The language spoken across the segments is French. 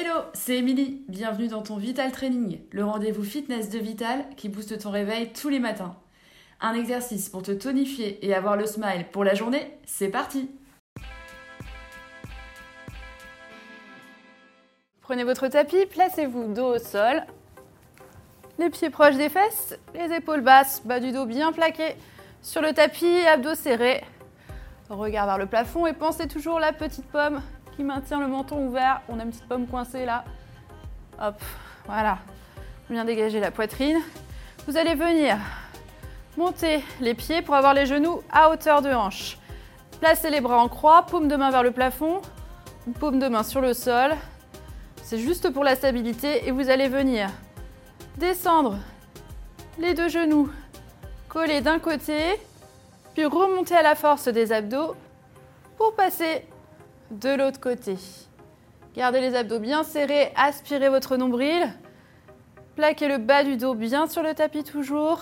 Hello, c'est Émilie. Bienvenue dans ton Vital Training, le rendez-vous fitness de Vital qui booste ton réveil tous les matins. Un exercice pour te tonifier et avoir le smile pour la journée, c'est parti Prenez votre tapis, placez-vous dos au sol, les pieds proches des fesses, les épaules basses, bas du dos bien plaqué sur le tapis, abdos serrés. Regard vers le plafond et pensez toujours la petite pomme maintient le menton ouvert. On a une petite pomme coincée là. Hop, voilà. Bien dégager la poitrine. Vous allez venir monter les pieds pour avoir les genoux à hauteur de hanche. Placez les bras en croix, paume de main vers le plafond, paume de main sur le sol. C'est juste pour la stabilité et vous allez venir descendre les deux genoux collés d'un côté, puis remonter à la force des abdos pour passer de l'autre côté. Gardez les abdos bien serrés, aspirez votre nombril. Plaquez le bas du dos bien sur le tapis toujours.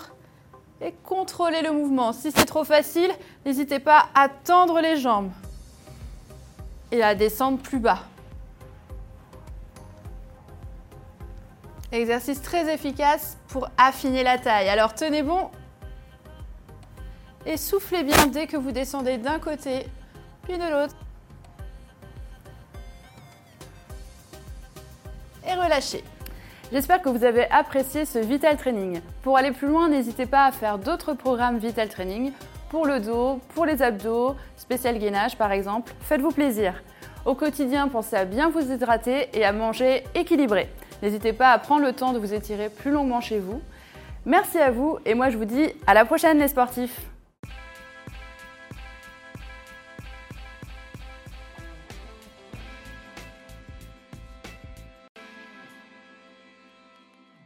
Et contrôlez le mouvement. Si c'est trop facile, n'hésitez pas à tendre les jambes et à descendre plus bas. Exercice très efficace pour affiner la taille. Alors tenez bon et soufflez bien dès que vous descendez d'un côté puis de l'autre. Et relâchez. J'espère que vous avez apprécié ce Vital Training. Pour aller plus loin, n'hésitez pas à faire d'autres programmes Vital Training pour le dos, pour les abdos, spécial gainage par exemple. Faites-vous plaisir. Au quotidien, pensez à bien vous hydrater et à manger équilibré. N'hésitez pas à prendre le temps de vous étirer plus longuement chez vous. Merci à vous et moi je vous dis à la prochaine les sportifs